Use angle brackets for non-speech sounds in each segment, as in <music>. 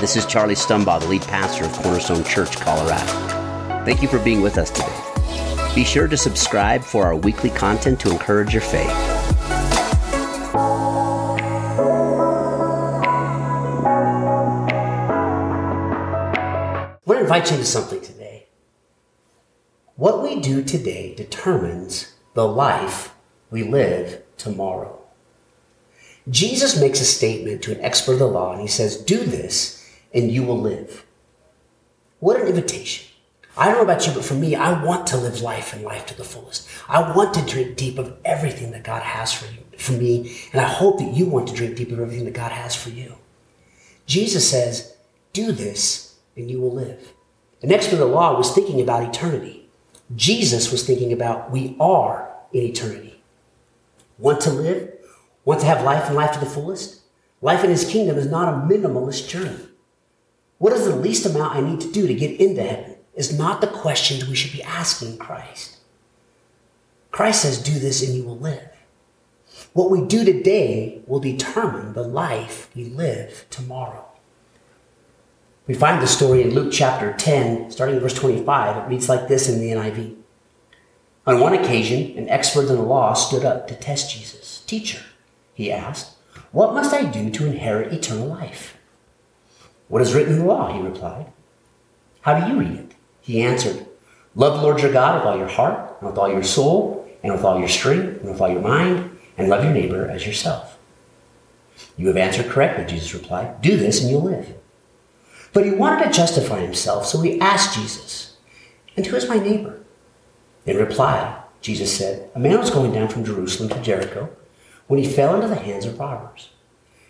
this is Charlie Stumbaugh, the lead pastor of Cornerstone Church, Colorado. Thank you for being with us today. Be sure to subscribe for our weekly content to encourage your faith. I want to invite you to something today. What we do today determines the life we live tomorrow. Jesus makes a statement to an expert of the law and he says, Do this and you will live. What an invitation. I don't know about you, but for me, I want to live life and life to the fullest. I want to drink deep of everything that God has for you, for me, and I hope that you want to drink deep of everything that God has for you. Jesus says, Do this and you will live. The next of the law was thinking about eternity. Jesus was thinking about we are in eternity. Want to live? Want to have life and life to the fullest? Life in his kingdom is not a minimalist journey. What is the least amount I need to do to get into heaven is not the questions we should be asking Christ. Christ says, Do this and you will live. What we do today will determine the life we live tomorrow. We find the story in Luke chapter 10, starting in verse 25. It reads like this in the NIV. On one occasion, an expert in the law stood up to test Jesus. Teacher, he asked, What must I do to inherit eternal life? What is written in the law? He replied. How do you read it? He answered, Love the Lord your God with all your heart, and with all your soul, and with all your strength, and with all your mind, and love your neighbor as yourself. You have answered correctly, Jesus replied. Do this and you'll live. But he wanted to justify himself, so he asked Jesus, And who is my neighbor? In reply, Jesus said, A man was going down from Jerusalem to Jericho when he fell into the hands of robbers.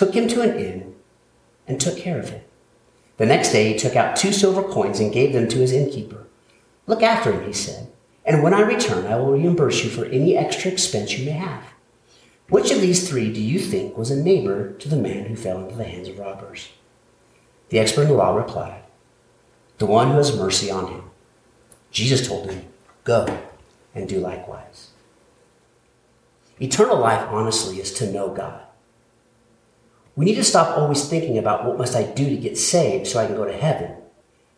took him to an inn, and took care of him. The next day he took out two silver coins and gave them to his innkeeper. Look after him, he said, and when I return, I will reimburse you for any extra expense you may have. Which of these three do you think was a neighbor to the man who fell into the hands of robbers? The expert in the law replied, The one who has mercy on him. Jesus told him, Go and do likewise. Eternal life, honestly, is to know God. We need to stop always thinking about what must I do to get saved so I can go to heaven.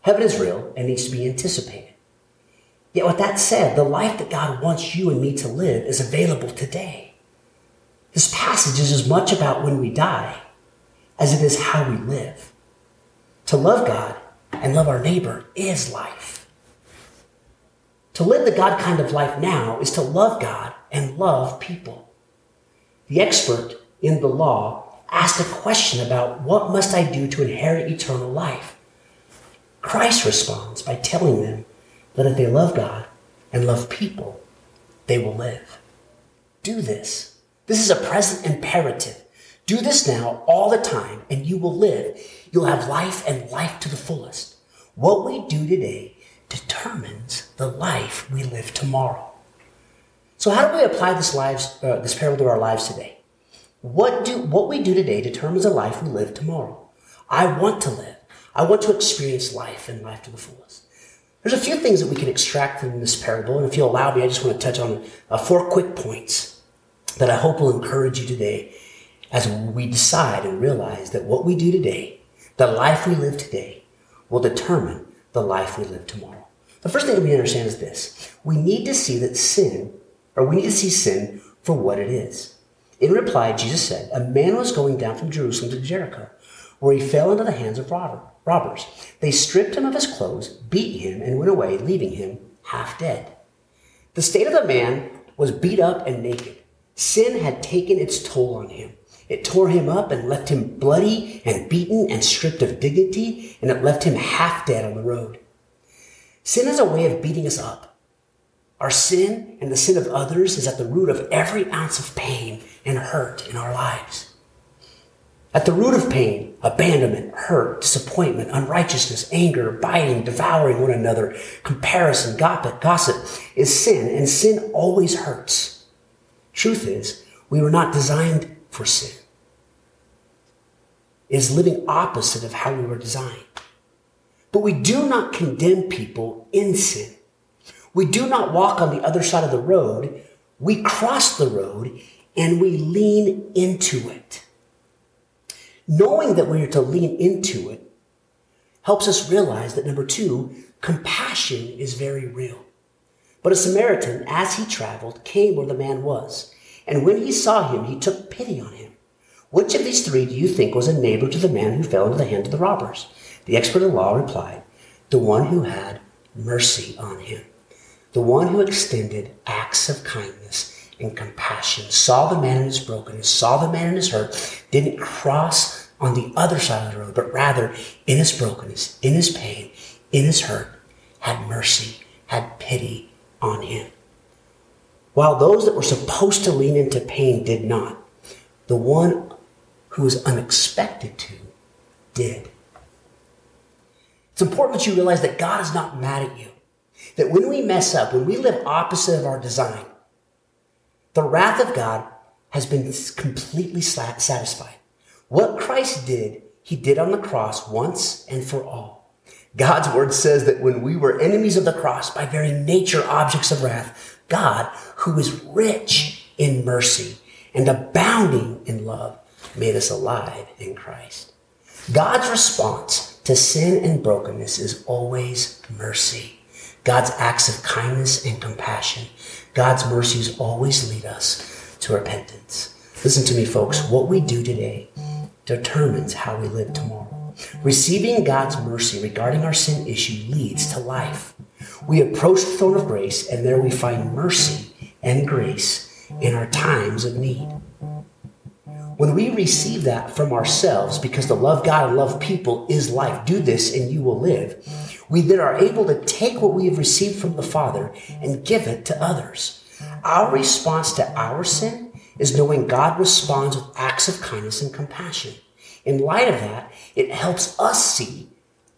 Heaven is real and needs to be anticipated. Yet with that said, the life that God wants you and me to live is available today. This passage is as much about when we die as it is how we live. To love God and love our neighbor is life. To live the God kind of life now is to love God and love people. The expert in the law asked a question about what must I do to inherit eternal life? Christ responds by telling them that if they love God and love people, they will live. Do this. This is a present imperative. Do this now all the time and you will live. You'll have life and life to the fullest. What we do today determines the life we live tomorrow. So how do we apply this lives, uh, this parable to our lives today? What do what we do today determines the life we live tomorrow. I want to live. I want to experience life and life to the fullest. There's a few things that we can extract from this parable, and if you'll allow me, I just want to touch on uh, four quick points that I hope will encourage you today as we decide and realize that what we do today, the life we live today, will determine the life we live tomorrow. The first thing that we understand is this. We need to see that sin, or we need to see sin for what it is. In reply, Jesus said, A man was going down from Jerusalem to Jericho, where he fell into the hands of robbers. They stripped him of his clothes, beat him, and went away, leaving him half dead. The state of the man was beat up and naked. Sin had taken its toll on him. It tore him up and left him bloody and beaten and stripped of dignity, and it left him half dead on the road. Sin is a way of beating us up. Our sin and the sin of others is at the root of every ounce of pain and hurt in our lives. At the root of pain abandonment, hurt, disappointment, unrighteousness, anger, biting, devouring one another, comparison, gossip is sin, and sin always hurts. Truth is, we were not designed for sin. It is living opposite of how we were designed. But we do not condemn people in sin. We do not walk on the other side of the road. We cross the road and we lean into it. Knowing that we are to lean into it helps us realize that number two, compassion is very real. But a Samaritan, as he traveled, came where the man was. And when he saw him, he took pity on him. Which of these three do you think was a neighbor to the man who fell into the hand of the robbers? The expert in law replied, The one who had mercy on him. The one who extended acts of kindness and compassion, saw the man in his brokenness, saw the man in his hurt, didn't cross on the other side of the road, but rather in his brokenness, in his pain, in his hurt, had mercy, had pity on him. While those that were supposed to lean into pain did not, the one who was unexpected to did. It's important that you realize that God is not mad at you. That when we mess up, when we live opposite of our design, the wrath of God has been completely satisfied. What Christ did, he did on the cross once and for all. God's word says that when we were enemies of the cross, by very nature objects of wrath, God, who is rich in mercy and abounding in love, made us alive in Christ. God's response to sin and brokenness is always mercy. God's acts of kindness and compassion. God's mercies always lead us to repentance. Listen to me, folks. What we do today determines how we live tomorrow. Receiving God's mercy regarding our sin issue leads to life. We approach the throne of grace, and there we find mercy and grace in our times of need. When we receive that from ourselves, because to love God and love people is life, do this and you will live we then are able to take what we have received from the Father and give it to others. Our response to our sin is knowing God responds with acts of kindness and compassion. In light of that, it helps us see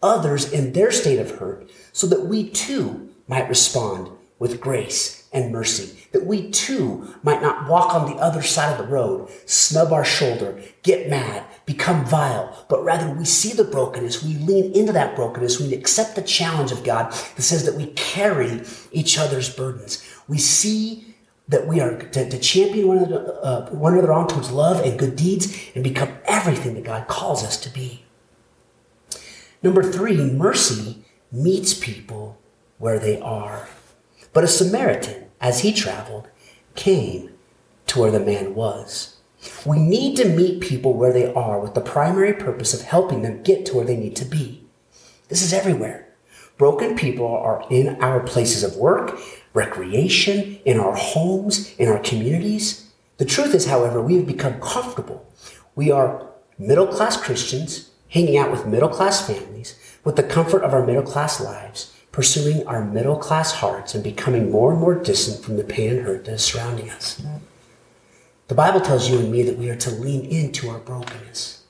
others in their state of hurt so that we too might respond with grace and mercy, that we too might not walk on the other side of the road, snub our shoulder, get mad, become vile, but rather we see the brokenness, we lean into that brokenness, we accept the challenge of God that says that we carry each other's burdens. We see that we are to, to champion one another, uh, one another on towards love and good deeds and become everything that God calls us to be. Number three, mercy meets people where they are. But a Samaritan as he traveled, came to where the man was. We need to meet people where they are with the primary purpose of helping them get to where they need to be. This is everywhere. Broken people are in our places of work, recreation, in our homes, in our communities. The truth is, however, we have become comfortable. We are middle class Christians hanging out with middle class families with the comfort of our middle class lives pursuing our middle class hearts and becoming more and more distant from the pain and hurt that is surrounding us. The Bible tells you and me that we are to lean into our brokenness,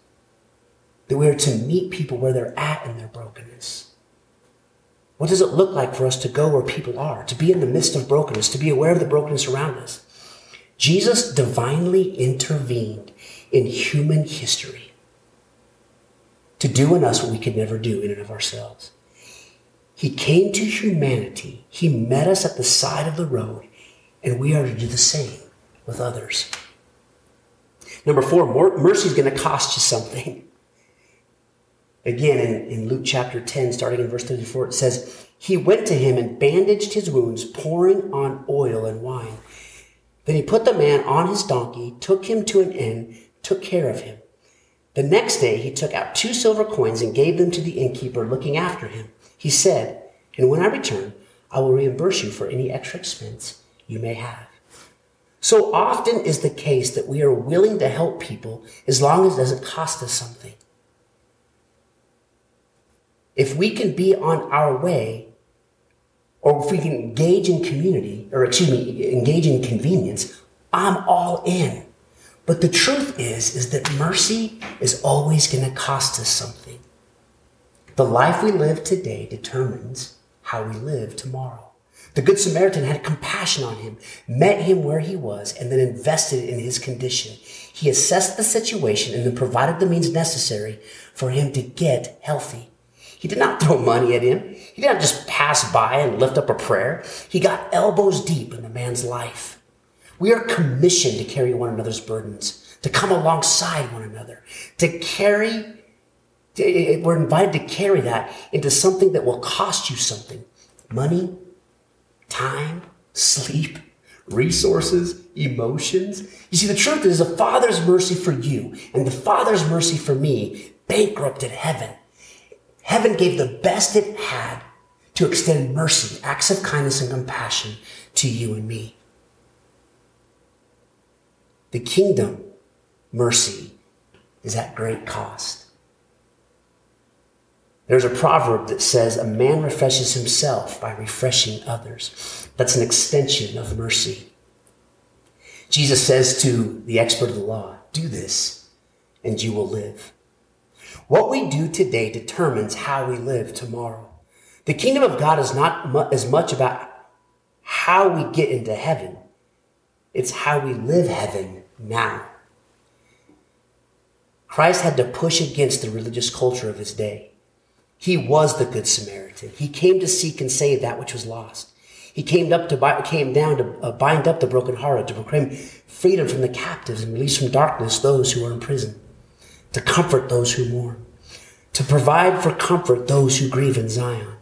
that we are to meet people where they're at in their brokenness. What does it look like for us to go where people are, to be in the midst of brokenness, to be aware of the brokenness around us? Jesus divinely intervened in human history to do in us what we could never do in and of ourselves. He came to humanity. He met us at the side of the road, and we are to do the same with others. Number four, mercy is going to cost you something. Again, in, in Luke chapter 10, starting in verse 34, it says, He went to him and bandaged his wounds, pouring on oil and wine. Then he put the man on his donkey, took him to an inn, took care of him. The next day he took out two silver coins and gave them to the innkeeper looking after him. He said, And when I return, I will reimburse you for any extra expense you may have. So often is the case that we are willing to help people as long as it doesn't cost us something. If we can be on our way, or if we can engage in community, or excuse me, engage in convenience, I'm all in. But the truth is, is that mercy is always going to cost us something. The life we live today determines how we live tomorrow. The Good Samaritan had compassion on him, met him where he was, and then invested in his condition. He assessed the situation and then provided the means necessary for him to get healthy. He did not <laughs> throw money at him. He did not just pass by and lift up a prayer. He got elbows deep in the man's life. We are commissioned to carry one another's burdens, to come alongside one another, to carry, eh, eh, eh, we're invited to carry that into something that will cost you something money, time, sleep, resources, emotions. You see, the truth is the Father's mercy for you and the Father's mercy for me bankrupted heaven. Heaven gave the best it had to extend mercy, acts of kindness and compassion to you and me. The kingdom mercy is at great cost. There's a proverb that says, A man refreshes himself by refreshing others. That's an extension of mercy. Jesus says to the expert of the law, Do this, and you will live. What we do today determines how we live tomorrow. The kingdom of God is not mu- as much about how we get into heaven, it's how we live heaven now. Christ had to push against the religious culture of his day. He was the Good Samaritan. He came to seek and save that which was lost. He came up to came down to uh, bind up the broken brokenhearted, to proclaim freedom from the captives and release from darkness those who are in prison, to comfort those who mourn, to provide for comfort those who grieve in Zion,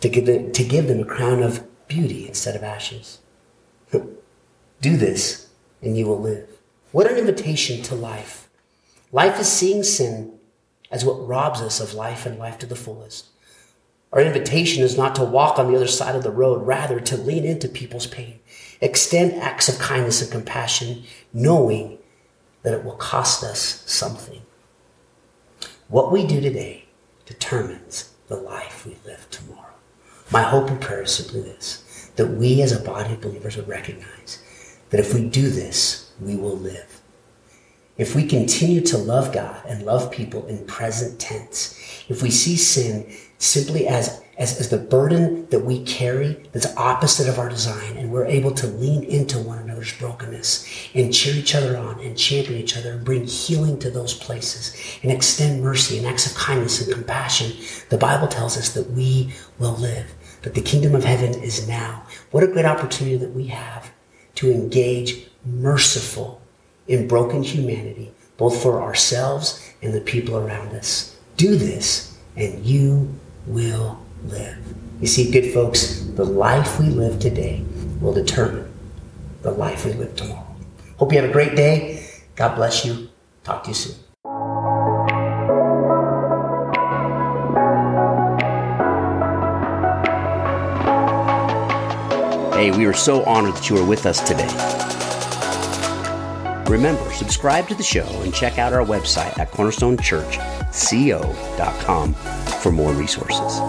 to give them, to give them a crown of beauty instead of ashes. <laughs> Do this and you will live. What an invitation to life. Life is seeing sin as what robs us of life and life to the fullest. Our invitation is not to walk on the other side of the road, rather to lean into people's pain, extend acts of kindness and compassion, knowing that it will cost us something. What we do today determines the life we live tomorrow. My hope and prayer is simply this that we as a body of believers would recognize that if we do this, we will live. If we continue to love God and love people in present tense, if we see sin simply as, as, as the burden that we carry that's opposite of our design, and we're able to lean into one another's brokenness and cheer each other on and champion each other and bring healing to those places and extend mercy and acts of kindness and compassion, the Bible tells us that we will live, that the kingdom of heaven is now. What a great opportunity that we have to engage merciful in broken humanity, both for ourselves and the people around us. Do this, and you will live. You see, good folks, the life we live today will determine the life we live tomorrow. Hope you have a great day. God bless you. Talk to you soon. Hey, we are so honored that you are with us today. Remember, subscribe to the show and check out our website at cornerstonechurchco.com for more resources.